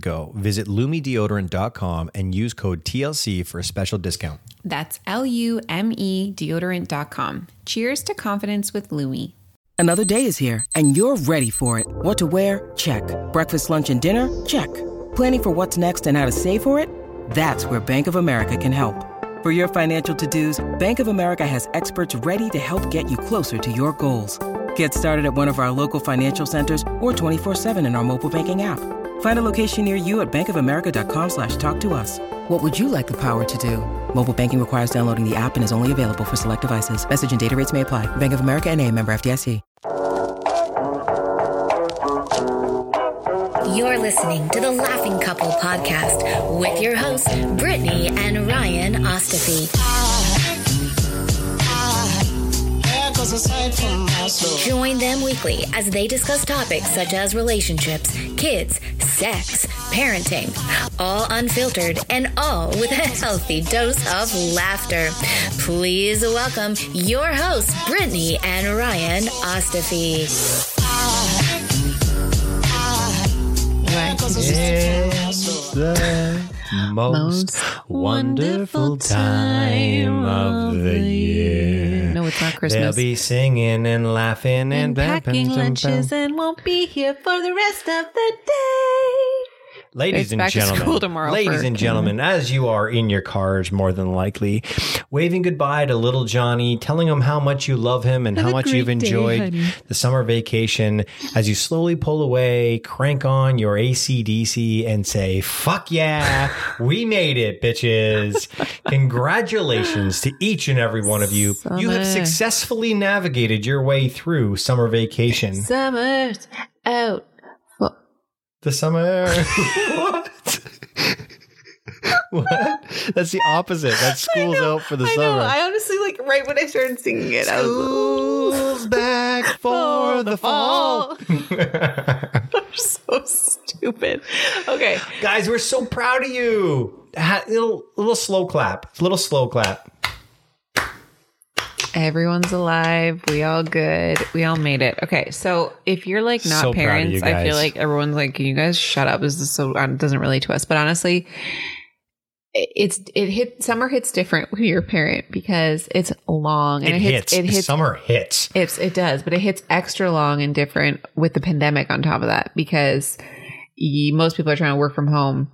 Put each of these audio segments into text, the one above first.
go. Visit lumedeodorant.com and use code TLC for a special discount. That's L U M E deodorant.com. Cheers to confidence with Lume. Another day is here, and you're ready for it. What to wear? Check. Breakfast, lunch, and dinner? Check. Planning for what's next and how to save for it? That's where Bank of America can help. For your financial to-dos, Bank of America has experts ready to help get you closer to your goals. Get started at one of our local financial centers or 24-7 in our mobile banking app. Find a location near you at bankofamerica.com slash talk to us. What would you like the power to do? Mobile banking requires downloading the app and is only available for select devices. Message and data rates may apply. Bank of America and a member FDIC. You're listening to the Laughing Couple podcast with your hosts, Brittany and Ryan Ostafy. Join them weekly as they discuss topics such as relationships, kids, sex, parenting, all unfiltered and all with a healthy dose of laughter. Please welcome your hosts, Brittany and Ryan Ostafy. It's the most, wonderful time of the year. It's not They'll be singing and laughing and, and packing lunches and won't be here for the rest of the day. Ladies and gentlemen, ladies for- and gentlemen, as you are in your cars, more than likely, waving goodbye to little Johnny, telling him how much you love him and Have how much you've enjoyed honey. the summer vacation. As you slowly pull away, crank on your ACDC and say, "Fuck yeah, we made it, bitches!" Congratulations to each and every one of you. You have successfully navigated your way through summer vacation. Summer's out. The summer. what? what? That's the opposite. That school's out for the I summer. know. I honestly like right when I started singing it, I was back for the fall. I'm so stupid. Okay. Guys, we're so proud of you. A Little, little slow clap. A little slow clap. Everyone's alive. We all good. We all made it. Okay. So if you're like not So parents, I feel like everyone's like, can you guys shut up? This is so, um, doesn't relate to us. But honestly, it's, it hit, summer hits different when you're a parent because it's long and It, it, hits. hits, it hits Summer hits. It's it does, but it hits extra long and different with the pandemic on top of that because most people are trying to work from home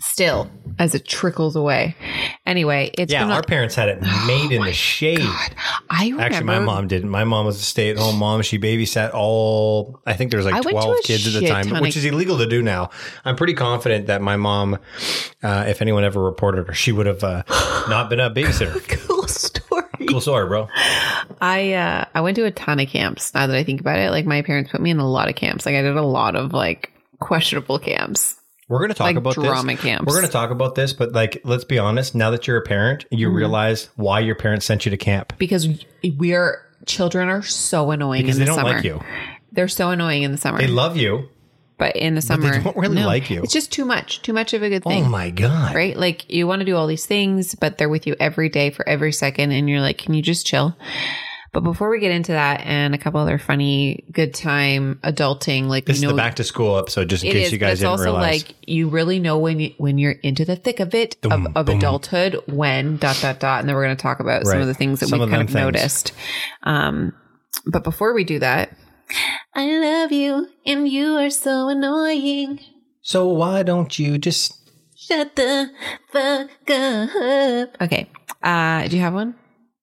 still as it trickles away. Anyway, it's Yeah, our parents had it made in the shade. I remember Actually, my mom didn't. My mom was a stay-at-home mom. She babysat all. I think there was like to twelve kids at the time, which is illegal to do now. I'm pretty confident that my mom, uh, if anyone ever reported her, she would have uh, not been a babysitter. cool story. cool story, bro. I uh I went to a ton of camps. Now that I think about it, like my parents put me in a lot of camps. Like I did a lot of like questionable camps. We're going to talk Like about drama this. camps. We're going to talk about this, but like, let's be honest. Now that you're a parent, you Mm-hmm. realize why your parents sent you to camp because we are children are so annoying because in they the don't summer. like you. They're so annoying in the summer. They love you. but in the summer they don't really like you. It's just too much, too much of a good thing. Oh my god! right? Like you want to do all these things, but they're with you every day for every second, and you're like, can you just chill? But before we get into that and a couple other funny, good time adulting, like This you know, is the back to school episode, just in case is, you guys it's didn't also realize. like you really know when you, when you're into the thick of it of, of boom. adulthood when dot dot dot, and then we're going to talk about some of the things that Some we've of kind of things. noticed. Um, but before we do that, I love you, and you are so annoying. so why don't you just Shut the fuck up. Okay. Uh, do you have one?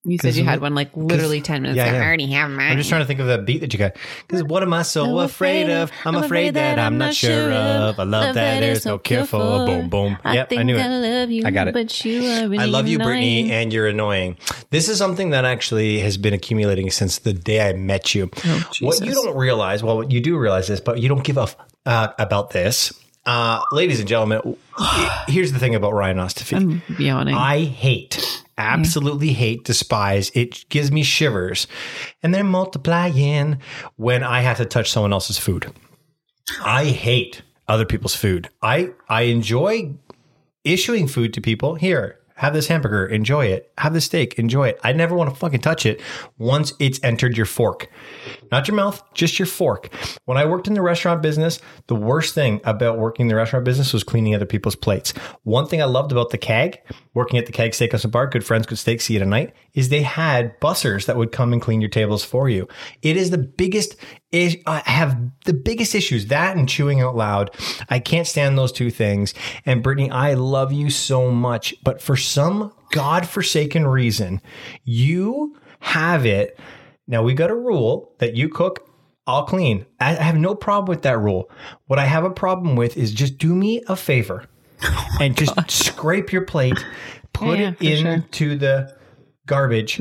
You said you had one like literally 10 minutes Yeah, ago. yeah. I already have mine. I'm just trying to think of that beat that you got. Because what am I so afraid of? I'm afraid that I'm not sure of. I love that there's no cure for. Boom, boom. Yep, I knew it. love you, I got it. But you are really I love you, Brittany, and you're annoying. This is something that actually has been accumulating since the day I met you. Oh, what you don't realize, well, you do realize this, but you don't give a f- uh, about this. Uh, ladies and gentlemen, here's the thing about Ryan Ostafy. I'm yawning. I hate, Mm-hmm. absolutely hate, despise. It gives me shivers. And they're multiplying when I have to touch someone else's food. I hate other people's food. I I enjoy issuing food to people. Here, have this hamburger, enjoy it. Have this steak, enjoy it. I never want to fucking touch it once it's entered your fork. Not your mouth, just your fork. When I worked in the restaurant business, the worst thing about working in the restaurant business was cleaning other people's plates. One thing I loved about the Keg, working at the Keg Steakhouse and Bar, Good Friends, Good Steak, See You Tonight, is they had bussers that would come and clean your tables for you. It is the biggest is I have the biggest issues that and chewing out loud. I can't stand those two things. And Brittany, I love you so much, but for some godforsaken reason, you have it. Now we got a rule that you cook, I'll clean. I have no problem with that rule. What I have a problem with is just do me a favor oh and just scrape your plate, put Yeah, it for sure. into the garbage,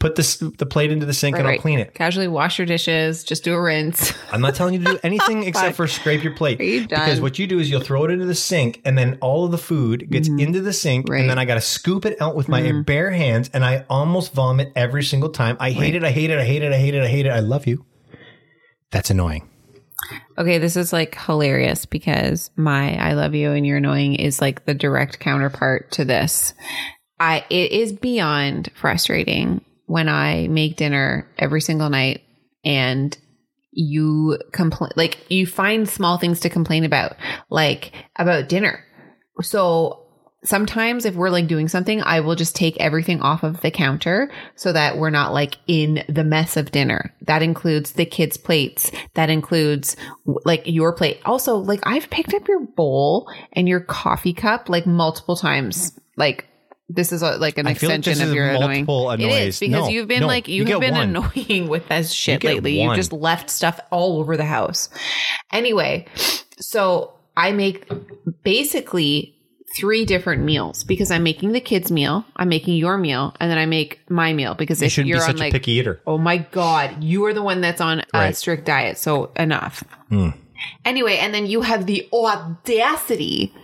put the, the plate into the sink and I'll Right. clean it. Casually wash your dishes. Just do a rinse. I'm not telling you to do anything except for scrape your plate. Are you Because what you do is you'll throw it into the sink and then all of the food gets into the sink Mm-hmm. Right. Mm-hmm. and then I got to scoop it out with my bare hands and I almost vomit every single time. I hate it. I hate it. I hate it. I hate it. I hate it. I love you. That's annoying. Okay, this is like hilarious because my I love you and you're annoying is like the direct counterpart to this. I it is beyond frustrating when I make dinner every single night and you complain like you find small things to complain about like about dinner. So sometimes if we're like doing something, I will just take everything off of the counter so that we're not like in the mess of dinner. That includes the kids' plates. That includes like your plate. Also, like I've picked up your bowl and your coffee cup like multiple times. Like this is a, like an I feel like extension this of is your annoying. multiple It annoys. is because No, you've been no, like you, you have been one. annoying with this shit get lately. one. You've just left stuff all over the house. Anyway, so I make basically three different meals because I'm making the kids' meal, I'm making your meal, and then I make my meal because You if shouldn't you're be on such like a picky eater. Oh my God. You are the one that's on a Right. strict diet. So enough. Hmm. Anyway, and then you have the audacity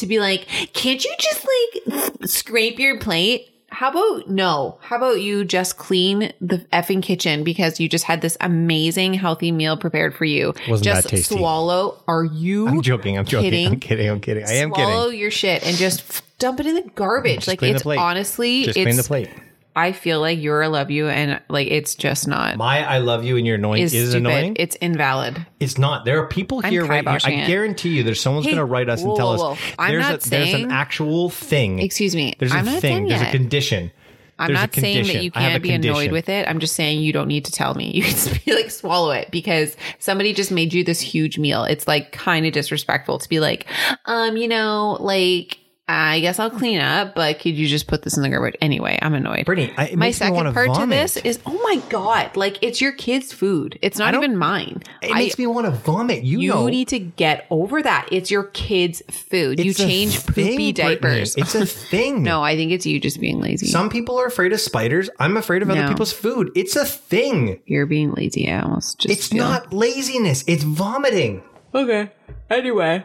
to be like, can't you just like scrape your plate? How about no? How about you just clean the effing kitchen because you just had this amazing healthy meal prepared for you? Wasn't just that tasty. swallow. Are you? I'm joking. I'm joking. kidding? I'm kidding. I'm kidding. I am swallow kidding. your shit and just f- dump it in the garbage. Just like it's honestly, Just it's. clean the plate. I feel like you're a love you, and like it's just not. My I love you and you're annoying is is, annoying. It's invalid. It's not. There are people here right here. I guarantee you, there's someone's Hey, going to write us whoa, and tell whoa, us whoa. I'm there's a, there's an actual thing. Excuse me. There's a I'm not thing. There's yet. a condition. I'm There's not saying that you can't a be annoyed with it. I'm just saying you don't need to tell me. You can just be like, swallow it because somebody just made you this huge meal. It's like kind of disrespectful to be like, um, you know, like, I guess I'll clean up, but could you just put this in the garbage? Anyway, I'm annoyed. Brittany, I- it My makes me wanna second part to this is, oh my God, like it's your kid's food. It's not even mine. It I- makes me want to vomit. You, you know, need to get over that. It's your kid's food. you It's a change thing, poopy Brittany. diapers. It's a thing. no, I think it's you just being lazy. Some people are afraid of spiders. I'm afraid of other people's food. It's a thing. You're being lazy. I almost just It's feel- not laziness. It's vomiting. Okay. Anyway.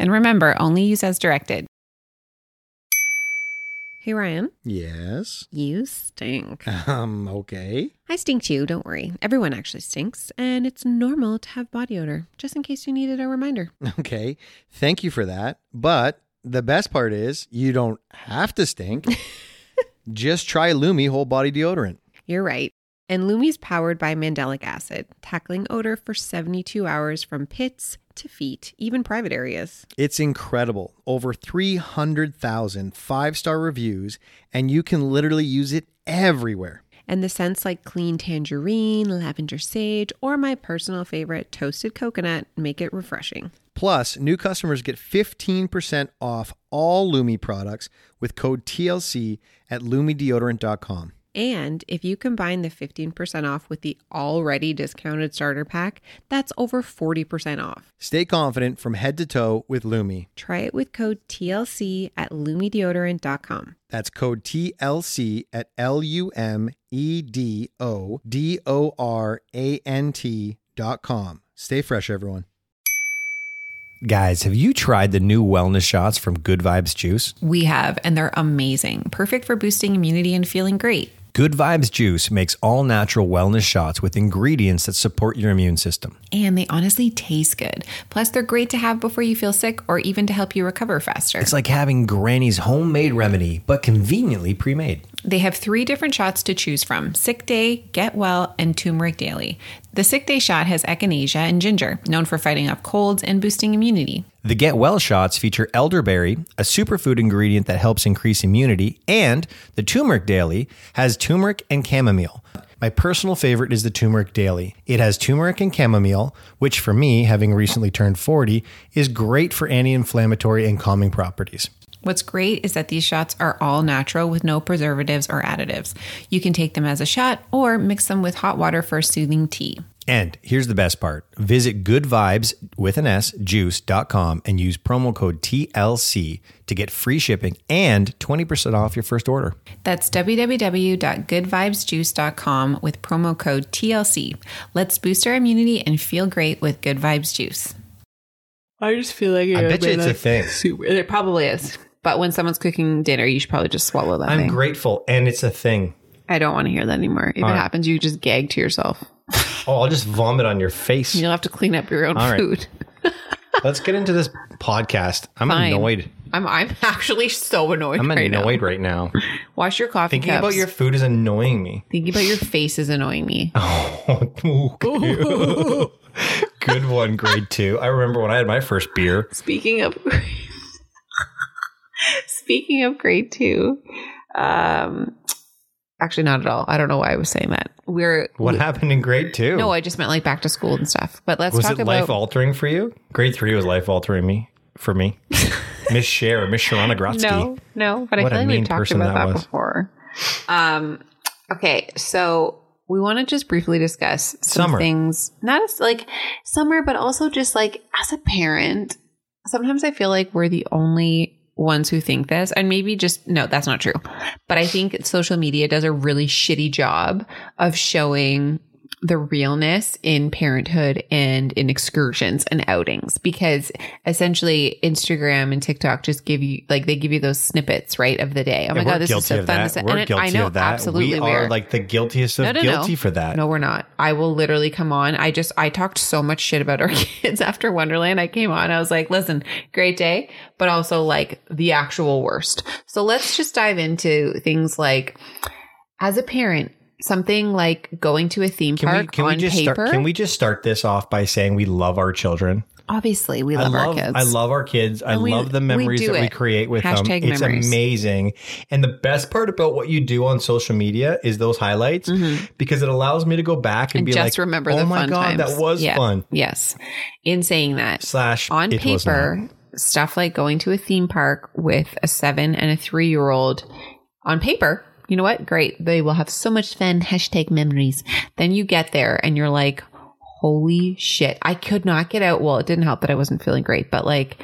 And remember, only use as directed. Hey, Ryan, Yes. you stink. Um, okay. I stink too, don't worry. Everyone actually stinks, and it's normal to have body odor, just in case you needed a reminder. Okay. Thank you for that. But the best part is you don't have to stink. Just try Lume whole body deodorant. You're right. And Lume's powered by mandelic acid, tackling odor for 72 hours from pits to feet, even private areas. It's incredible. Over 300,000 five star reviews, and you can literally use it everywhere. And the scents like clean tangerine, lavender sage, or my personal favorite, toasted coconut, make it refreshing. Plus, new customers get 15% off all Lume products with code TLC at lumedeodorant.com. And if you combine the 15% off with the already discounted starter pack, that's over 40% off. Stay confident from head to toe with Lume. Try it with code TLC at lumedeodorant.com. That's code TLC at L U M E D O D O R A N T dot com. Stay fresh, everyone. Guys, have you tried the new wellness shots from Good Vibes Juice? We have, and they're amazing. Perfect for boosting immunity and feeling great. Good Vibes Juice makes all natural wellness shots with ingredients that support your immune system. And they honestly taste good. Plus, they're great to have before you feel sick or even to help you recover faster. It's like having Granny's homemade remedy, but conveniently pre made. They have three different shots to choose from Sick Day, Get Well, and Turmeric Daily. The Sick Day shot has echinacea and ginger, known for fighting off colds and boosting immunity. The Get Well shots feature elderberry, a superfood ingredient that helps increase immunity, and the Turmeric Daily has turmeric and chamomile. My personal favorite is the Turmeric Daily. It has turmeric and chamomile, which for me, having recently turned 40, is great for anti inflammatory and calming properties. What's great is that these shots are all natural with no preservatives or additives. You can take them as a shot or mix them with hot water for a soothing tea. And here's the best part. Visit goodvibes with an S juice.com and use promo code TLC to get free shipping and 20% off your first order. That's www.goodvibesjuice.com with promo code TLC. Let's boost our immunity and feel great with Good Vibes Juice. I just feel like I bet you it's a thing. super. It probably is. But when someone's cooking dinner, you should probably just swallow that I'm thing. grateful and it's a thing. I don't want to hear that anymore. If All it right. happens, you just gag to yourself. Oh, I'll just vomit on your face. You'll have to clean up your own All right. food. Let's get into this podcast. I'm Fine. annoyed. I'm I'm actually so annoyed I'm right annoyed now. right now. Wash your coffee Thinking cups. about your food is annoying me. Thinking about your face is annoying me. Oh, Good one, grade two. I remember when I had my first beer. Speaking of speaking of grade two, um, actually not at all. I don't know why I was saying that. We're What happened in grade two? no, I just meant like back to school and stuff. But let's was talk it about life altering for you? Grade three was life altering me for me. Miss Cher, Miss Sharona Grotsky. no, no. But I What feel like we've talked about that that, before. Um, okay, so we want to just briefly discuss some Summer. things, not as like summer, but also just like as a parent. Sometimes I feel like we're the only ones who think this, and maybe just no, that's not true. But I think social media does a really shitty job of showing the realness in parenthood and in excursions and outings because essentially Instagram and TikTok just give you like they give you those snippets right of the day. Oh my god, this is so fun. This, We're and it- guilty I know of that. absolutely we are are. like the guiltiest of No, no, guilty no. for that. No, we're not. I will literally come on. I just I talked so much shit about our kids after Wonderland. I came on. I was like, listen, great day, but also like the actual worst. So let's just dive into things like as a parent, something like going to a theme Can park we can on we just paper. start? Can we just start this off by saying we love our children? Obviously, we love, love our kids. I love our kids. I we- love the memories that we create with them. Hashtag It's amazing. And the best part about what you do on social media is those highlights because it allows me to go back and, Mm-hmm. and be just like, remember "Oh my god, times. that was Yeah. fun." Yes. In saying that, Slash on it paper, stuff like going to a theme park with a seven and a three year old on paper. You know what? Great. They will have so much fun. Hashtag memories. Then you get there and you're like, holy shit. I could not get out. Well, it didn't help that I wasn't feeling great, but like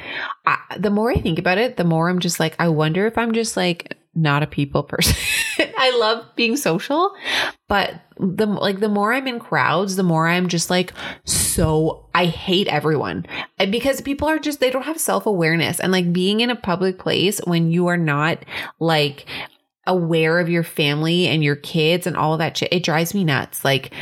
I, the more I think about it, the more I'm just like, I wonder if I'm just like not a people person. I love being social, but the like the more I'm in crowds, the more I'm just like so I hate everyone. Because people are just they don't have self-awareness and like being in a public place when you are not like aware of your family and your kids and all that shit, it drives me nuts. Like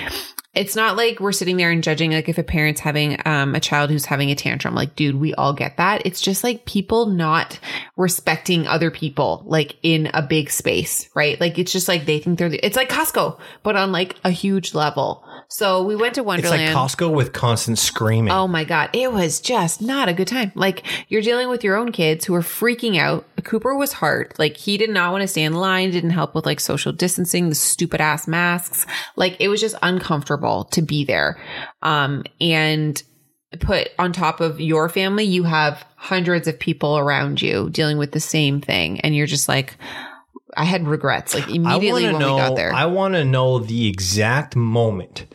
it's not like we're sitting there and judging like if a parent's having um, a child who's having a tantrum. Like dude we all get that. It's just like people not respecting other people like in a big space right? Like it's just like they think they're the, it's like costco but on like a huge level so we went to Wonderland. It's like Costco with constant screaming. Oh my God. It was just not a good time. Like, you're dealing with your own kids who are freaking out. Cooper was hard. Like, he did not want to stay in line, didn't help with like social distancing, the stupid ass masks. Like, it was just uncomfortable to be there. Um, and put on top of your family, you have hundreds of people around you dealing with the same thing. And you're just like, I had regrets like immediately I when wanna know, we got there. I want to know the exact moment.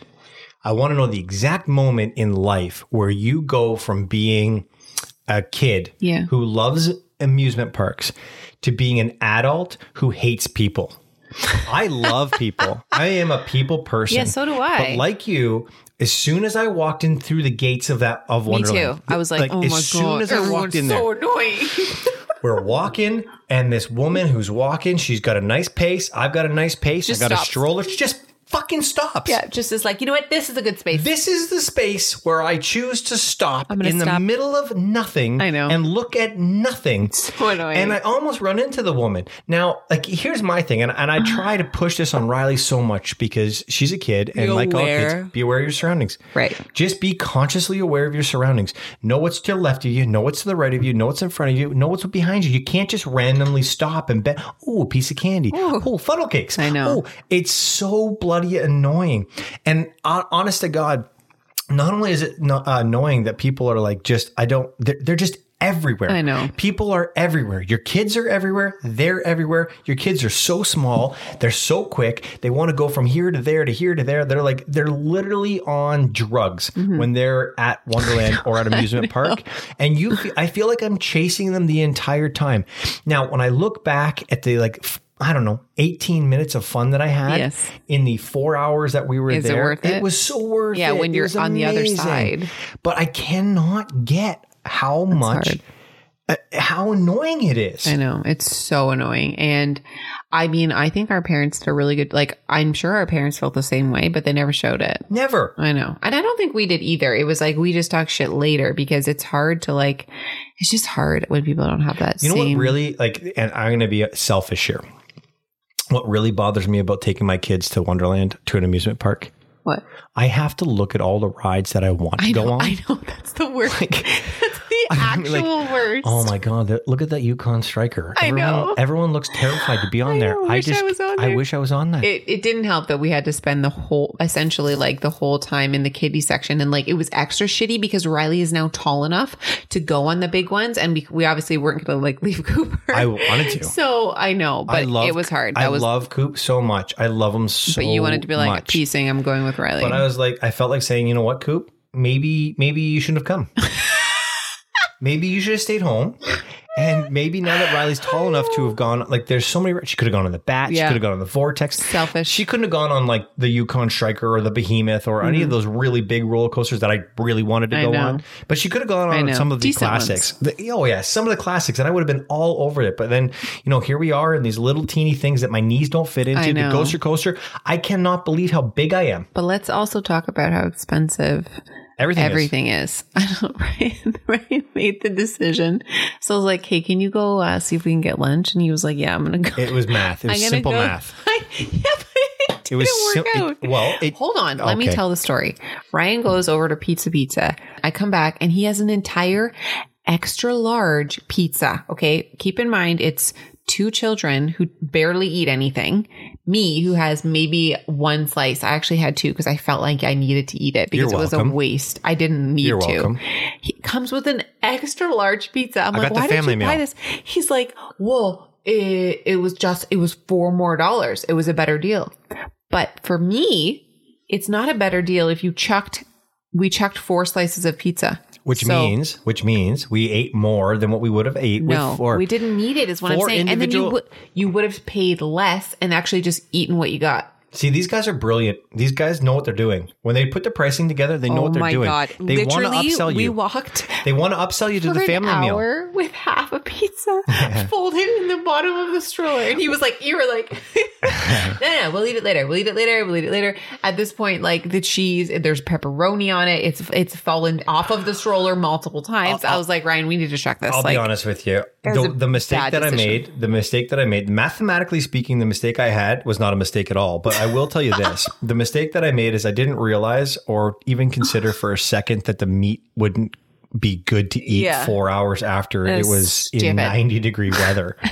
I want to know the exact moment in life where you go from being a kid Yeah. who loves amusement parks to being an adult who hates people. I love people. I am a people person. Yeah, so do I. But like you, as soon as I walked in through the gates of that of Me Wonderland, too. I was like, oh my as God. soon as I walked in there, so annoying. we're walking, and this woman who's walking, she's got a nice pace. I've got a nice pace. Just I got stops. a stroller. She just fucking stops. Yeah, just is like, you know what? This is a good space. This is the space where I choose to stop in the stop. middle of nothing I know. and look at nothing. So annoying. And I almost run into the woman. Now, like, here's my thing, and, and I try to push this on Riley so much because she's a kid, and Be like all kids, be aware of your surroundings. Right. Just be consciously aware of your surroundings. Know what's to the left of you, know what's to the right of you, know what's in front of you, know what's behind you. You can't just randomly stop and bet, oh, a piece of candy. Oh, funnel cakes. I know. Oh, it's so bloody annoying. And uh, honest to God, not only is it not, uh, annoying that people are like just I don't they're, they're just everywhere. I know. People are everywhere. Your kids are everywhere. They're everywhere. Your kids are so small. They're so quick. They want to go from here to there to here to there. They're like they're literally on drugs Mm-hmm. when they're at Wonderland or at amusement park. And you I feel like I'm chasing them the entire time. Now, when I look back at the like I don't know, 18 minutes of fun that I had Yes. in the four hours that we were Is it there. worth it? was so worth Yeah, it. when you're on the other side. But I cannot get how much, hard. uh, how annoying it is. I know. It's so annoying. And I mean, I think our parents did a really good, like, I'm sure our parents felt the same way, but they never showed it. Never. I know. And I don't think we did either. It was like we just talk shit later because it's hard to, like, it's just hard when people don't have that You know what really like, and I'm going to be selfish here. What really bothers me about taking my kids to Wonderland to an amusement park, What? I have to look at all the rides that I want to I go on. I know. That's the worst. Like- the I actual like, worst. Oh my god! that- Look at that Yukon Striker. I everyone, know. Everyone looks terrified to be on there. wish I just, was on I there. wish I was on that. it, it didn't help that we had to spend the whole essentially like the whole time in the kiddie section and like it was extra shitty because riley is now tall enough to go on the big ones and we, we obviously weren't gonna like leave cooper I wanted to. so i know but I love. it was hard I was love Coop so much. I love him so. Much. But you wanted to be like piecing i'm going with riley But I was like, I felt like saying, you know what, Coop? Maybe, maybe you shouldn't have come. maybe you should have stayed home. And maybe now that Riley's tall enough to have gone, like, there's so many. She could have gone on the Bat. Yeah. She could have gone on the Vortex. Selfish. She couldn't have gone on like the Yukon Striker or the Behemoth or any of those really big roller coasters that I really wanted to Mm-hmm. I go know. on. But she could have gone on some of the Decent classics. The- oh yeah, some of the classics, and I would have been all over it. But then, you know, here we are in these little teeny things that my knees don't fit into. The coaster Coaster. I cannot believe how big I am. but let's also talk about how expensive Everything. is. everything is. I don't, Ryan, Ryan made the decision. So I was like, hey, can you go uh, see if we can get lunch? And he was like, yeah, I'm going to go. It was math. It was simple go- math. yeah, it didn't was work sim- out. it- well, it- hold on. Let me tell the story. Ryan goes over to Pizza Pizza. I come back and he has an entire extra large pizza. Okay, keep in mind it's two children who barely eat anything, me who has maybe one slice. I actually had two because I felt like I needed to eat it because it was a waste. I didn't need You're to. welcome. He comes with an extra large pizza. I'm I like, why did you buy meal." this? He's like, well, it, it was just, it was four more dollars. It was a better deal. But for me, it's not a better deal if you chucked, we chucked four slices of pizza. Which So- means, which means we ate more than what we would have ate no, with four. we didn't need it. Is what I'm saying. And then you would you would have paid less and actually just eaten what you got. See, these guys are brilliant. These guys know what they're doing. When they put the pricing together, they know oh what they're doing. They want to upsell you. we walked they want to upsell you to the an family meal. with half a pizza folded in the bottom of the stroller, and he was like, "You were like, no, no, we'll eat it later. We'll eat it later. We'll eat it later." At this point, like the cheese, there's pepperoni on it. It's it's fallen off of the stroller multiple times. i was like, Ryan, we need to check this. I'll like, be honest with you. The, the mistake that I made, the mistake that I made, mathematically speaking, the mistake I had was not a mistake at all. But I will tell you this the mistake that I made is I didn't realize or even consider for a second that the meat wouldn't be good to eat Yeah. four hours after That's it was stupid. in 90 degree weather.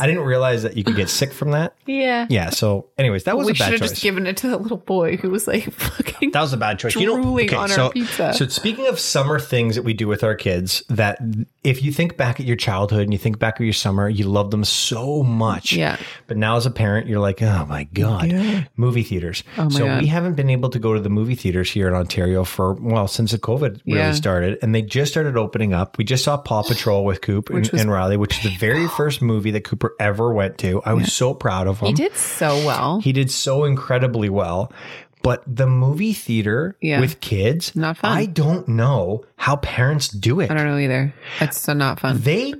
I didn't realize that you could get sick from that. Yeah. Yeah. So, anyways, that was we a should bad have choice. just given it to that little boy who was like fucking. That was a bad choice. You know, okay, on our so, pizza. So speaking of summer things that we do with our kids, that if you think back at your childhood and you think back at your summer, you love them so much. Yeah. But now as a parent, you're like, oh my god, movie theaters. Oh my so God. we haven't been able to go to the movie theaters here in Ontario for well since the COVID really Yeah. started, and they just started opening up. We just saw Paw Patrol with Coop and, and Riley, which is the very first movie that Cooper ever went to. I was so proud of him. he did so well. He did so incredibly well. But the movie theater Yeah. with kids, Not fun. I don't know how parents do it. I don't know either. That's so not fun. They,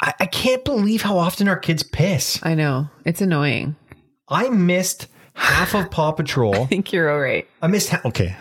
I, I can't believe how often our kids piss. I know it's annoying. I missed half of Paw Patrol. I think you're all right. I missed, ha- okay.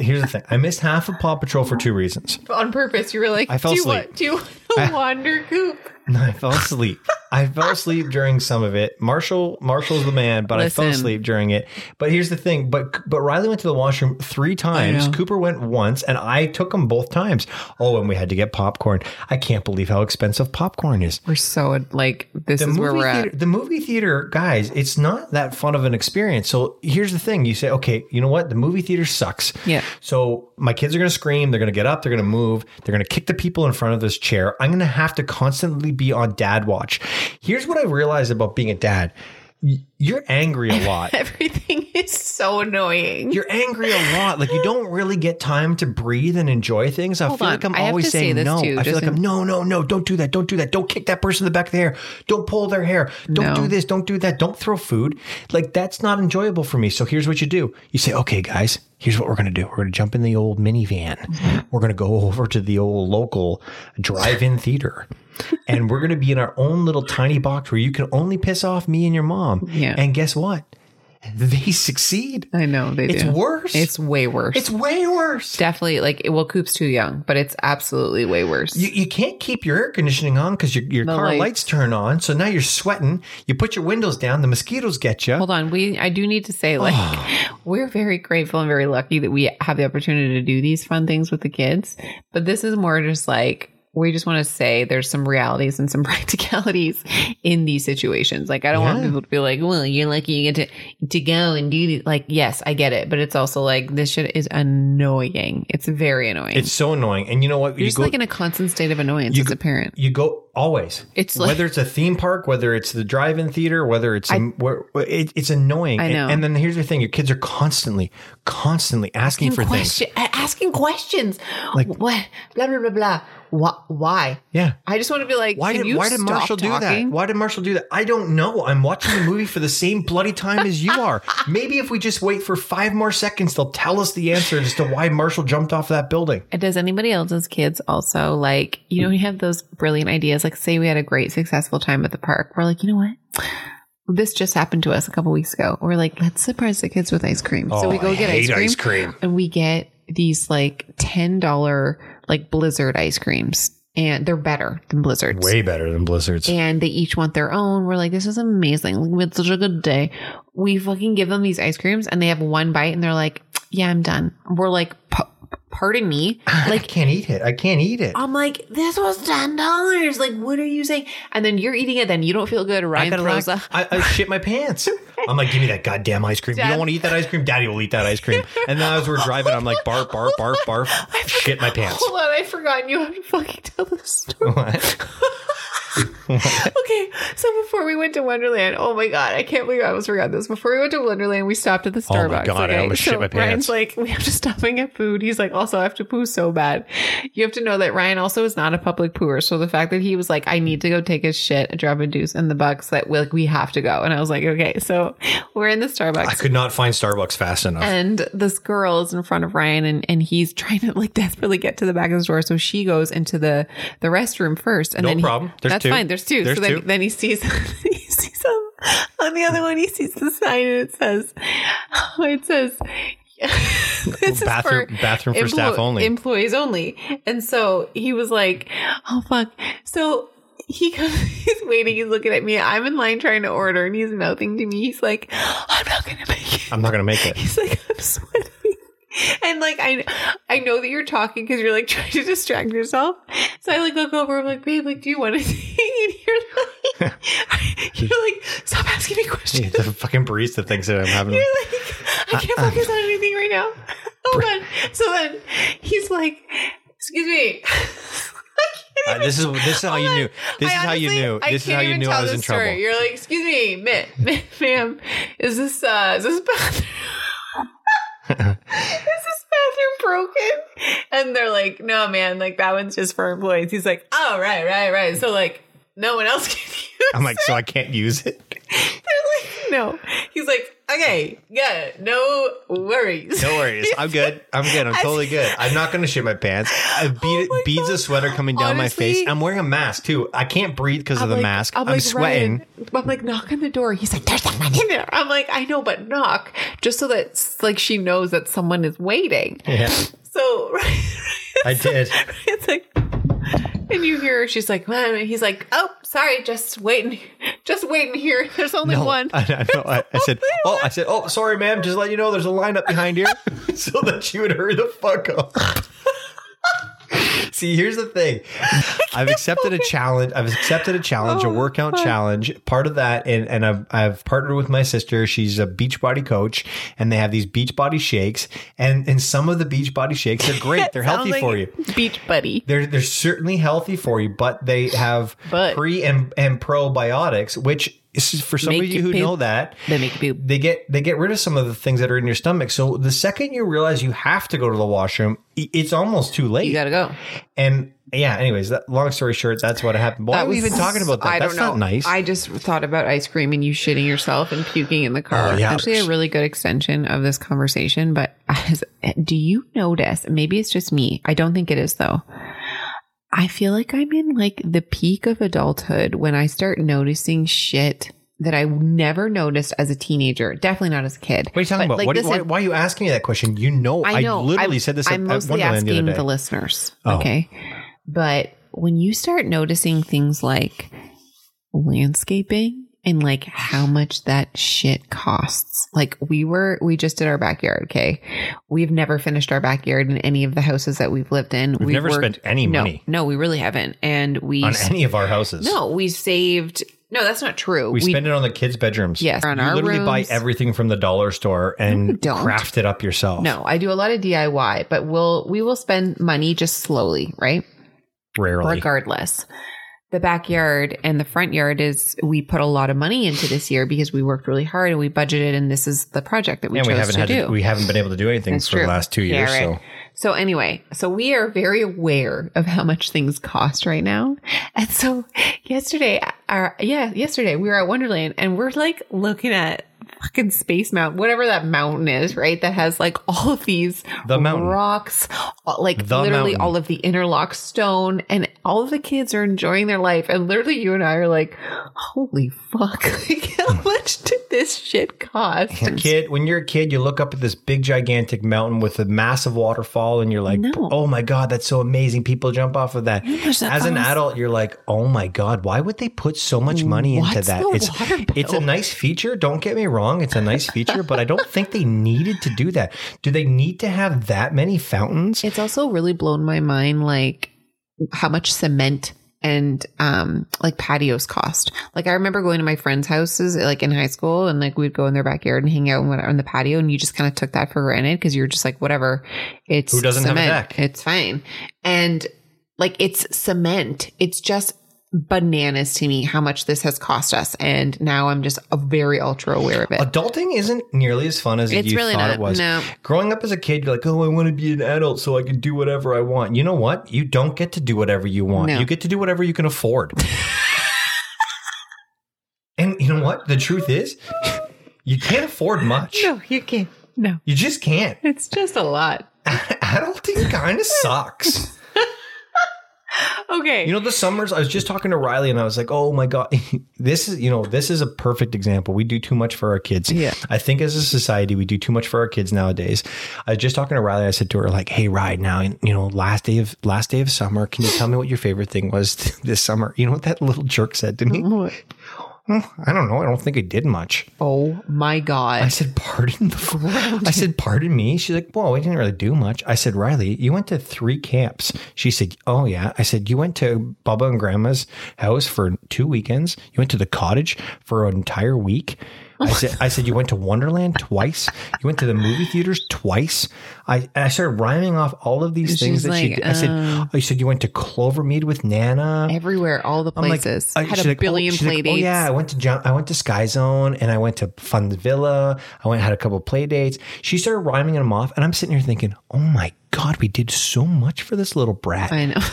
Here's the thing I missed half of Paw Patrol for two reasons. On purpose, you were like, I fell asleep. Want, do you want wander, Coop? No, I fell asleep. I fell asleep during some of it. Marshall, Marshall's the man, but I fell asleep during it. But here's the thing. But but Riley went to the washroom three times. Cooper went once, and I took him both times. Oh, and we had to get popcorn. I can't believe how expensive popcorn is. We're so like this The is where we're theater, at. the movie theater, guys, it's not that fun of an experience. So here's the thing: you say, okay, you know what? The movie theater sucks. Yeah. So my kids are going to scream. They're going to get up. They're going to move. They're going to kick the people in front of this chair. I'm going to have to constantly be on dad watch. Here's what I realized about being a dad: you're angry a lot. Everything is so annoying. You're angry a lot. Like you don't really get time to breathe and enjoy things. I Hold feel on. like I'm I always to say saying no. too, I feel like I'm no, no, no. Don't do that. Don't do that. Don't kick that person in the back of the hair. Don't pull their hair. Don't No. do this. Don't do that. Don't throw food. Like that's not enjoyable for me. So here's what you do. You say, okay, guys. Here's what we're gonna do. We're gonna jump in the old minivan. Mm-hmm. We're gonna go over to the old local drive-in theater. And we're going to be in our own little tiny box where you can only piss off me and your mom. Yeah. And guess what? They succeed. I know they It's do. worse. It's way worse. It's way worse. definitely like well, Coop's too young, but it's absolutely way worse. You, you can't keep your air conditioning on because your, your The car lights. lights. turn on. So now you're sweating. You put your windows down. The mosquitoes get you. Hold on, we I do need to say like we're very grateful and very lucky that we have the opportunity to do these fun things with the kids. But this is more just like we just want to say there's some realities and some practicalities in these situations. Like I don't want people to be like, "Well, you're lucky you get to to go and do these." Like, yes, I get it, but it's also like this shit is annoying. It's very annoying. It's so annoying. And you know what? you're just like in a constant state of annoyance you as go- a parent. you go always. It's like- whether it's a theme park, whether it's the drive-in theater, whether it's a, where, it, it's annoying. I And- know. And, then here's the thing: your kids are constantly, constantly asking for things. Question, a- asking questions. Like what? Blah blah blah blah. Why? Why? Yeah. I just want to be like, Why did Why did Marshall do that? Why did Marshall do that? I don't know. I'm watching the movie for the same bloody time as you are. Maybe if we just wait for five more seconds, they'll tell us the answer as to why Marshall jumped off that building. And Does anybody else's kids also like, you know, you have those brilliant ideas? Like, say we had a great, successful time at the park. We're like, you know what? This just happened to us a couple weeks ago. We're like, let's surprise the kids with ice cream. so we Oh, go I get hate ice cream, ice cream. and we get these like $10 like blizzard ice creams. And they're better than blizzards. Way better than blizzards. and they each want their own. We're like, this is amazing. Like, we had such a good day. We fucking give them these ice creams and they have one bite and they're like, yeah, I'm done. We're like, "Pa- pardon me. I Like, can't eat it. I can't eat it. I'm like, this was ten dollars. Like, what are you saying? And then you're eating it, then you don't feel good. Right? I Ryan gotta throws like, a. I, I shit my pants. I'm like, give me that goddamn ice cream. You don't want to eat that ice cream? Daddy will eat that ice cream. And then as we're driving, I'm like, barf, barf, barf, barf, I shit my pants. Hold on, I forgot you have to fucking tell the story. What? Okay, so before we went to Wonderland, oh my god, I can't believe I almost forgot this. Before we went to Wonderland, we stopped at the Starbucks. Oh my God, I okay? almost shit so my pants. Ryan's like, we have to stop and get food. He's like, also, I have to poo so bad. You have to know that Ryan also is not a public pooer. So the fact that he was like, I need to go take his shit, drop a deuce in the bucks, that we like we have to go. And I was like, okay, so we're in the Starbucks. I could not find Starbucks fast enough. And this girl is in front of Ryan and, and he's trying to like desperately get to the back of the store. So she goes into the, the restroom first. And No then he- problem. There's that's two. fine. There's two. There's so then, two. then he sees, he sees on, on the other one, he sees the sign and it says, it says, this is Bathroom- bathroom for staff only. Employees only. And so he was like, oh fuck. So he comes, he's waiting, he's looking at me. I'm in line trying to order and he's mouthing to me. He's like, I'm not going to make it. I'm not going to make it. He's like, I'm sweating. And like I I know that you're talking because you're like trying to distract yourself. So I like look over, I'm like, babe, like, do you want to sing? And you're like You're like, stop asking me questions. The fucking barista thinks that I'm having. You're like, I can't focus on anything right now. Hold on. So then he's like, excuse me. Uh, this is this is how you knew. This I is how you knew. This is how you knew I was in story. trouble. You're like, excuse me, ma- ma- ma'am, is this uh, is this bathroom? Is this bathroom broken? And they're like, no, man, like that one's just for employees. He's like, oh, right, right, right. So like, no one else can use. It. I'm like, so I can't use it. They're like, no. He's like, okay, good. No worries. No worries. I'm good. I'm good. I'm totally good. I'm not going to shit my pants. I oh bead, Oh my beads God. of sweat are coming down my face. I'm wearing a mask too. I can't breathe because of the like- mask. I'm, like, sweating. Ryan, I'm like, knock on the door. He's like, there's someone in there. I'm like, I know, but knock just so that like she knows that someone is waiting. Yeah, So I did. it's like, and you hear her, she's like, "Mom," and he's like, oh, sorry, just waiting, just waiting here. There's only No, one. I, I. I, I said, oh, I said, oh, sorry, ma'am. Just let you know, there's a lineup behind here, so that she would hurry the fuck up. See, here's the thing. I've accepted a challenge. I've accepted a challenge, a oh, workout challenge. Part of that, and, and I've, I've partnered with my sister. She's a beach body coach, and they have these beach body shakes. And and some of the beach body shakes are great. They're healthy Sounds for you. Beach buddy. They're they're certainly healthy for you, but they have But- pre and, and probiotics, which is for some Make of you you who poop. know that They make poop. they get they get rid of some of the things that are in your stomach. So the second you realize you have to go to the washroom, it's almost too late. You gotta go. and yeah, anyways, that long story short, that's what happened. Why That are we was- even talking about that? I that's don't know. not nice. I just thought about ice cream and you shitting yourself and puking in the oh, car. Oh, yeah. Actually, a really good extension of this conversation. But as, do you notice? Maybe it's just me. I don't think it is though. I feel like I'm in like the peak of adulthood when I start noticing shit that I never noticed as a teenager. Definitely not as a kid. what are you talking But, about? like, what, why, listen, why are you asking me that question? You know, I, I literally I'm- said this I'm at, at mostly the asking other the, listeners. Oh. Okay. But when you start noticing things like landscaping and like how much that shit costs. Like we were, we just did our backyard. Okay. We've never finished our backyard in any of the houses that we've lived in. We've never spent any no, money. No, we really haven't. And we, on any of our houses. no, we saved, no, that's not true. We, spend it on the kids' bedrooms. Yes, on you our literally buy everything from the dollar store and craft it up yourself. no, I do a lot of DIY, but we'll, we will spend money just slowly, right? rarely. regardless. The backyard and the front yard is we put a lot of money into this year because we worked really hard and we budgeted and this is the project that we and chose we haven't to had do. to, we haven't been able to do anything That's for the last two years. Yeah, So. So anyway, so we are very aware of how much things cost right now. And so yesterday, our, yeah, yesterday we were at Wonderland and we're like looking at fucking Space Mountain, whatever that mountain is, right? That has like all of these The mountain. rocks, uh, like The literally mountain. all of the interlock stone and all of the kids are enjoying their life. And literally you and I are like, holy fuck, like how much did this shit cost? A kid, when you're a kid, you look up at this big, gigantic mountain with a massive waterfall, and you're like, No. "Oh my god, that's so amazing!" People jump off of that. As an adult, you're like, "Oh my god, why would they put so much money into What's that?" it's it's a nice feature. Don't get me wrong, it's a nice feature, but I don't think they needed to do that. Do they need to have that many fountains? It's also really blown my mind, like how much cement and um like patios cost. Like I remember going to my friends' houses like in high school and like we'd go in their backyard and hang out and whatever on the patio and you just kind of took that for granted because you're just like whatever. It's Who doesn't have a deck? It's fine. And like it's cement. It's just bananas to me how much this has cost us. And now I'm just a very ultra aware of it. Adulting isn't nearly as fun as It's you really thought not. it was. No. Growing up as a kid, you're like, oh, I want to be an adult so I can do whatever I want. You know what? You don't get to do whatever you want. No. You get to do whatever you can afford. and you know what? The truth is, you can't afford much. no, you can't. No. You just can't. It's just a lot. Adulting kind of sucks. Okay. You know, the summers, I was just talking to Riley and I was like, oh my God, this is, you know, this is a perfect example. We do too much for our kids. Yeah. I think as a society, we do too much for our kids nowadays. I was just talking to Riley. I said to her, like, hey, Ride, now, you know, last day of, last day of summer, can you tell me what your favorite thing was this summer? You know what that little jerk said to me? "Oh, I don't know. I don't think I did much. Oh my god! I said, pardon the I said, pardon me. She's like, "Whoa, we didn't really do much. I said, Riley, you went to three camps. She said, oh yeah. I said, you went to Bubba and Grandma's house for two weekends. You went to the cottage for an entire week. I said, I said, you went to Wonderland twice. You went to the movie theaters twice. I, I started rhyming off all of these She's things that she like, did. I said, I said, you went to Clovermead with Nana. Everywhere, all the I'm like, places. uh, Had a like, oh, billion she's play like, dates. Oh yeah, I went to John, I went to Sky Zone and I went to Fun Villa. I went had a couple play dates. She started rhyming them off, and I'm sitting here thinking, oh my god, we did so much for this little brat. I know.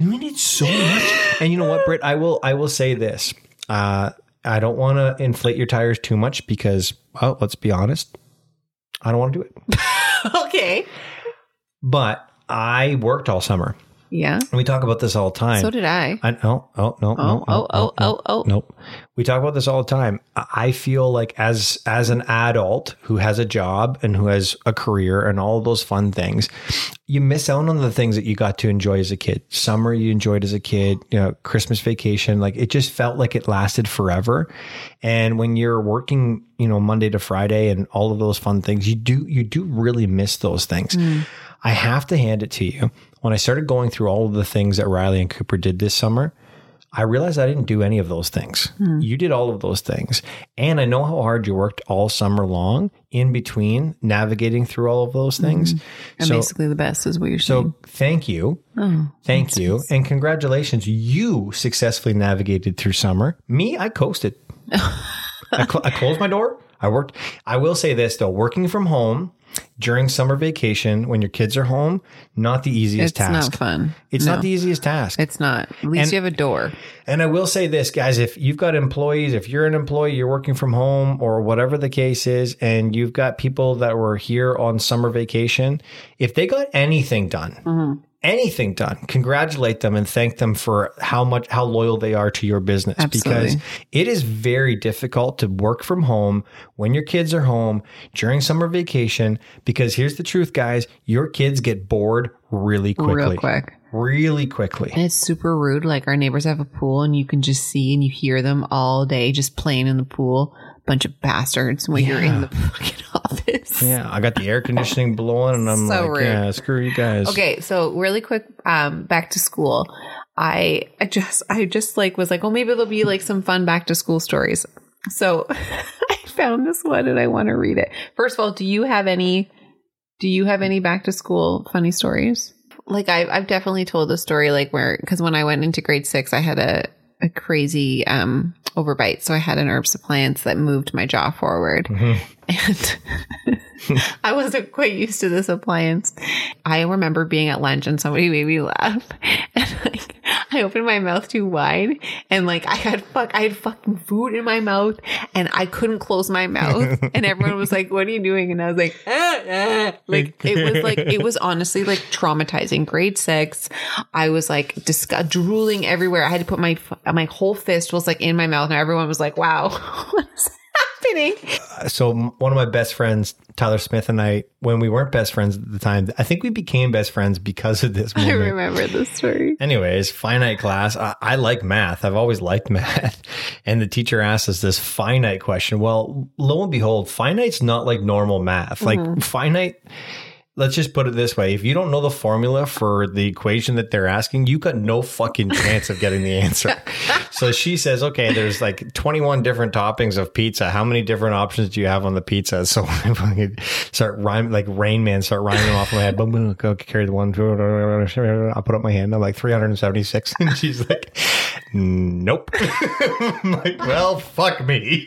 We did so much. And you know what, Britt? I will I will say this. Uh, I don't want to inflate your tires too much because, well, let's be honest, I don't want to do it. okay. But I worked all summer. Yeah. And we talk about this all the time. So did I. I no, oh, no, oh, no, no, oh, oh, no, oh, oh. Nope. We talk about this all the time. I I feel like as as an adult who has a job and who has a career and all of those fun things, you miss out on the things that you got to enjoy as a kid. Summer you enjoyed as a kid, you know, Christmas vacation, like it just felt like it lasted forever. And when you're working, you know, Monday to Friday and all of those fun things, you do you do really miss those things. Hmm. I have to hand it to you. When I started going through all of the things that Riley and Cooper did this summer, I realized I didn't do any of those things. Hmm. You did all of those things. And I know how hard you worked all summer long in between navigating through all of those things. Mm-hmm. I'm So, basically the best, is what you're saying. so thank you. Oh, thank you. And congratulations. You successfully navigated through summer. Me, I coasted. I, cl- I closed my door. I worked. I will say this though, working from home during summer vacation when your kids are home, not the easiest it's task. not fun. It's No, not the easiest task. It's not. At least And- you have a door. And I will say this, guys, if you've got employees, if you're an employee, you're working from home or whatever the case is, and you've got people that were here on summer vacation, if they got anything done, mm-hmm. Anything done, congratulate them and thank them for how much, how loyal they are to your business Absolutely. because it is very difficult to work from home when your kids are home during summer vacation. Because here's the truth, guys, your kids get bored really quickly. Real quick. Really quickly. And it's super rude. Like our neighbors have a pool and you can just see and you hear them all day just playing in the pool. Bunch of bastards when you're in the fucking office. Yeah, I got the air conditioning blowing, and I'm So like, rude. yeah, screw you guys. Okay, so really quick, um, back to school. I I just I just like was like, oh, maybe there'll be like some fun back to school stories. So I found this one and I want to read it. First of all, do you have any? Do you have any back to school funny stories? Like I've I've definitely told the story like where because when I went into grade six, I had a a crazy um overbite, so I had an Herbst appliance that moved my jaw forward, and I wasn't quite used to this appliance. I remember being at lunch and somebody made me laugh. And like I opened my mouth too wide and like I had fuck I had fucking food in my mouth and I couldn't close my mouth. And everyone was like what are you doing? And I was like ah, ah. like it was like it was honestly like traumatizing. Grade 6 I was like disgust drooling everywhere. I had to put my my whole fist was like in my mouth and everyone was like wow happening so one of my best friends, Tyler Smith, and I, when we weren't best friends at the time, I think we became best friends because of this I remember this story Anyways, finite class. I, I like math. I've always liked math. And the teacher asked us this finite question. Well, lo and behold, finite's not like normal math. Like mm-hmm. finite, let's just put it this way. If you don't know the formula for the equation that they're asking, you got no fucking chance of getting the answer. so she says, okay, there's like 21 different toppings of pizza. How many different options do you have on the pizza? So I fucking start rhyming, like Rain Man, start rhyming them off my head. Boom, boom, go carry the one. I'll put up my hand. I'm like 376. And she's like, nope. Like, well, fuck me.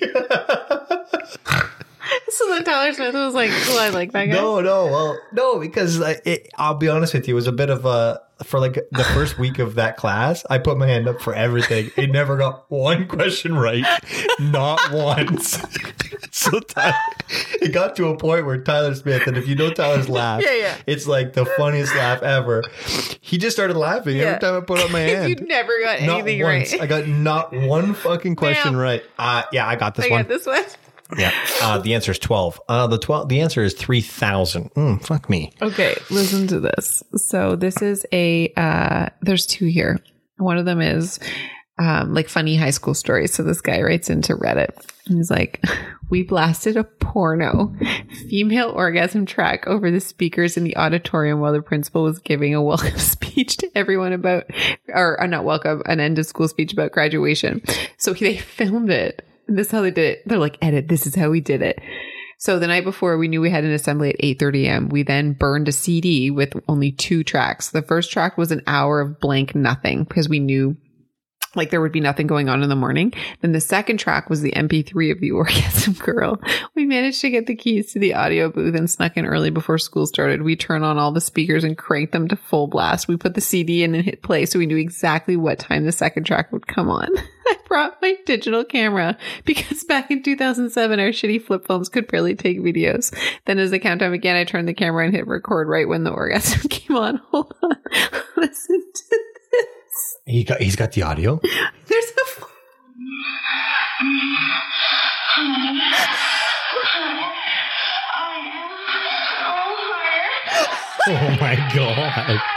So then Tyler Smith was like well I like that guy No, no, well, no, because I, it, I'll be honest with you, it was a bit of a for like the first week of that class. I put my hand up for everything. It never got one question right, not once. so Ty- it got to a point where Tyler Smith, and if you know Tyler's laugh, Yeah, yeah. it's like the funniest laugh ever. He just started laughing Yeah. every time I put up my hand. you never got not anything once. right I got not one fucking question Damn. right. Uh, yeah, I got this I one. got this one Yeah. Uh, the answer is 12. Uh, the 12, the answer is 3,000. Mm, fuck me. Okay, listen to this. So this is a uh there's two here. One of them is um like funny high school stories. So this guy writes into Reddit. And he's like, We blasted a porno female orgasm track over the speakers in the auditorium while the principal was giving a welcome speech to everyone about or uh, not welcome, an end of school speech about graduation. So they filmed it. This is how they did it. They're like, edit, this is how we did it. So the night before, we knew we had an assembly at 8:30 a.m. We then burned a CD with only two tracks. The first track was an hour of blank nothing because we knew like there would be nothing going on in the morning. Then the second track was the MP3 of the Orgasm Girl. We managed to get the keys to the audio booth and snuck in early before school started. We turned on all the speakers and cranked them to full blast. We put the CD in and hit play so we knew exactly what time the second track would come on. I brought my digital camera because back in 2007, our shitty flip phones could barely take videos. Then as the countdown began, I turned the camera and hit record right when the orgasm came on. Hold on. Listen to. He got, he's got the audio. There's a. Oh my God.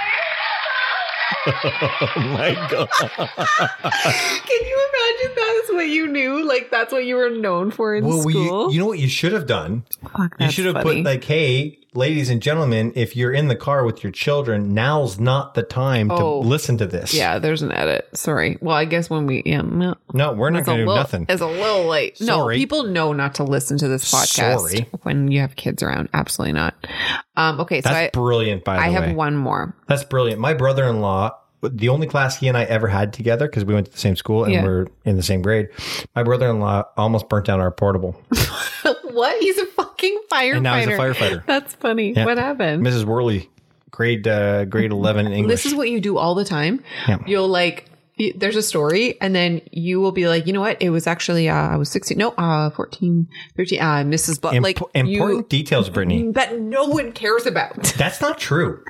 Oh my God. Can you imagine that is what you knew? Like that's what you were known for in Well, we, school. you know what you should have done? Fuck, You should have funny. put like, "Hey, ladies and gentlemen, if you're in the car with your children, now's not the time Oh. to listen to this." Yeah, there's an edit. Sorry. Well, I guess when we yeah, no, No, we're not going to do nothing. It's a little late. No, people know not to listen to this podcast Sorry. when you have kids around. Absolutely not. Um, okay, so That's I brilliant, by the I way. I have one more. That's brilliant. My brother-in-law, the only class he and I ever had together because we went to the same school and Yeah. we're in the same grade. My brother-in-law almost burnt down our portable. what? He's a fucking firefighter. And now he's a firefighter. That's funny. Yeah. What happened? Mrs. Worley, grade uh, grade eleven in English. This is what you do all the time. Yeah. You'll like there's a story and then you will be like, you know what? It was actually uh, I was 16. No, uh 14, 13. Uh Mrs. Blah Imp- like important you details, Brittany. that no one cares about. That's not true.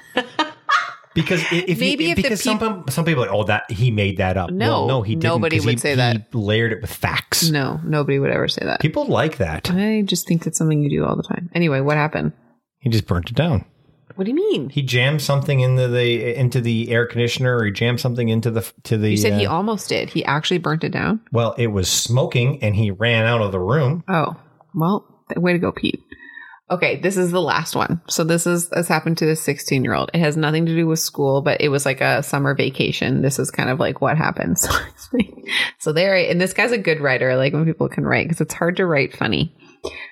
Because if Maybe you, if because some some people are like, oh that he made that up. No, Well, no, he didn't. nobody would he- say he that. layered it with facts. No, nobody would ever say that. People like that. I just think it's something you do all the time. Anyway, what happened? He just burnt it down. What do you mean? He jammed something into the into the air conditioner, or he jammed something into the to the. You said he uh, almost did. He actually burnt it down. well, it was smoking, and he ran out of the room. Oh, well, way to go, Pete. Okay, this is the last one. So this is this happened to this 16 year old. It has nothing to do with school, but it was like a summer vacation. This is kind of like what happens. so there, and this guy's a good writer. Like when people can write because it's hard to write funny.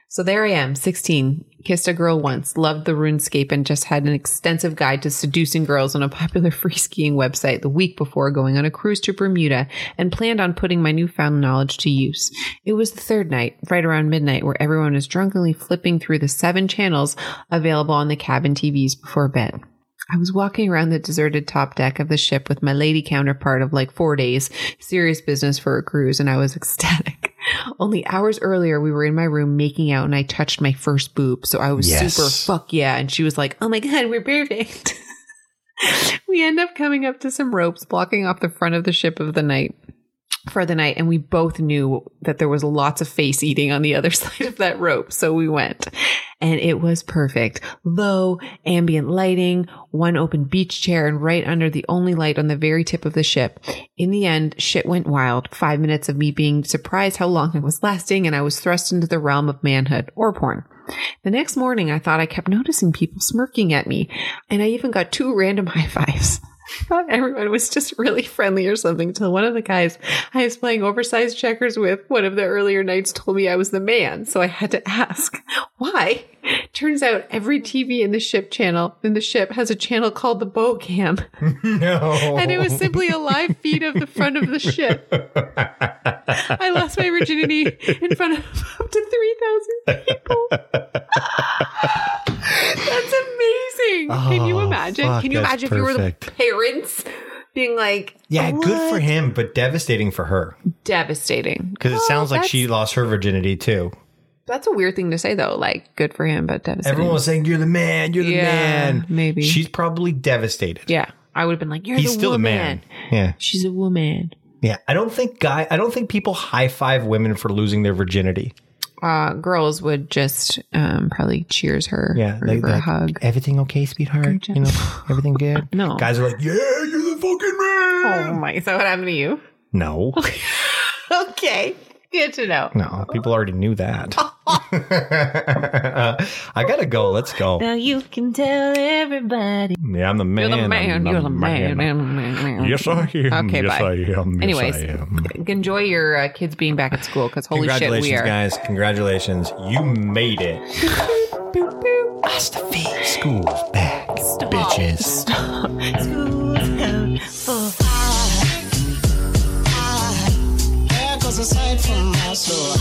So there I am, 16, kissed a girl once, loved the RuneScape, and just had an extensive guide to seducing girls on a popular free skiing website the week before going on a cruise to Bermuda and planned on putting my newfound knowledge to use. It was the third night, right around midnight, where everyone was drunkenly flipping through the seven channels available on the cabin TVs before bed. I was walking around the deserted top deck of the ship with my lady counterpart of like four days, serious business for a cruise, and I was ecstatic. Only hours earlier, we were in my room making out, and I touched my first boob. So I was Yes. super fuck yeah. And she was like, oh my God, we're perfect. we end up coming up to some ropes blocking off the front of the ship of the night for the night and we both knew that there was lots of face eating on the other side of that rope so we went. And it was perfect. Low ambient lighting one open beach chair and right under the only light on the very tip of the ship. In the end shit went wild. 5 minutes of me being surprised how long it was lasting and I was thrust into the realm of manhood or porn. The next morning, I thought I kept noticing people smirking at me, and I even got two random high fives. I thought everyone was just really friendly or something till one of the guys I was playing oversized checkers with one of the earlier nights told me I was the man. So I had to ask, why? Turns out every TV in the ship channel, in the ship, has a channel called the boat cam. No. And it was simply a live feed of the front of the ship. I lost my virginity in front of up to 3,000 people. Amazing. Can you Oh, imagine? fuck, Can you imagine if you were the parents being like, yeah, good for him, but devastating for her Devastating. because it sounds like oh, she lost her virginity too. That's a weird thing to say, though. Like, good for him, but devastating. Everyone was saying, "You're the man. You're the Yeah, man." maybe. she's probably devastated. yeah, I would have been like, "You're He's the still woman." a man. Yeah, She's a woman. yeah. I don't think guy. I don't think people high five women for losing their virginity. Uh, girls would just um, probably cheers her. Yeah, or they, give her a like, hug. Everything okay, sweetheart? job. You know, everything good. No. guys are like, "Yeah, you're the fucking man." Oh my! Is that what happened to you? No, Okay, good to know. no. People already knew that. I gotta go. Let's go. Now you can tell everybody. Yeah, I'm the man. You're the man. I'm You're the man. man, man, man. Yes, I am. Okay, yes, bye. I am. Yes, Anyways, I am. enjoy your uh, kids being back at school because holy shit, we are. guys. Congratulations. You made it. Hasta fe. School's back. Bitches. There goes a sight from my soul.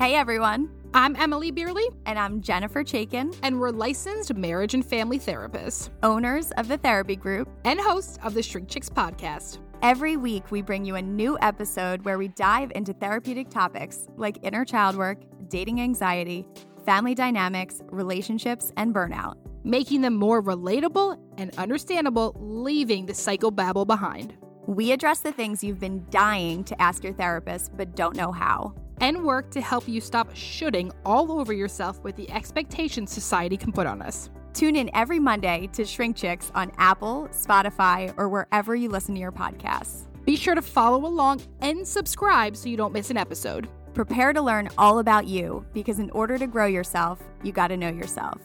Hey everyone, I'm Emily Beerley, and I'm Jennifer Chaikin, and we're licensed marriage and family therapists owners of the therapy group. and hosts of the Shrink Chicks podcast. Every week, we bring you a new episode where we dive into therapeutic topics like inner child work, dating anxiety, family dynamics, relationships, and burnout. making them more relatable and understandable, leaving the psychobabble behind. We address the things you've been dying to ask your therapist but don't know how. And work to help you stop shooting all over yourself with the expectations society can put on us. Tune in every Monday to Shrink Chicks on Apple, Spotify, or wherever you listen to your podcasts. Be sure to follow along and subscribe so you don't miss an episode. Prepare to learn all about you because in order to grow yourself, you got to know yourself.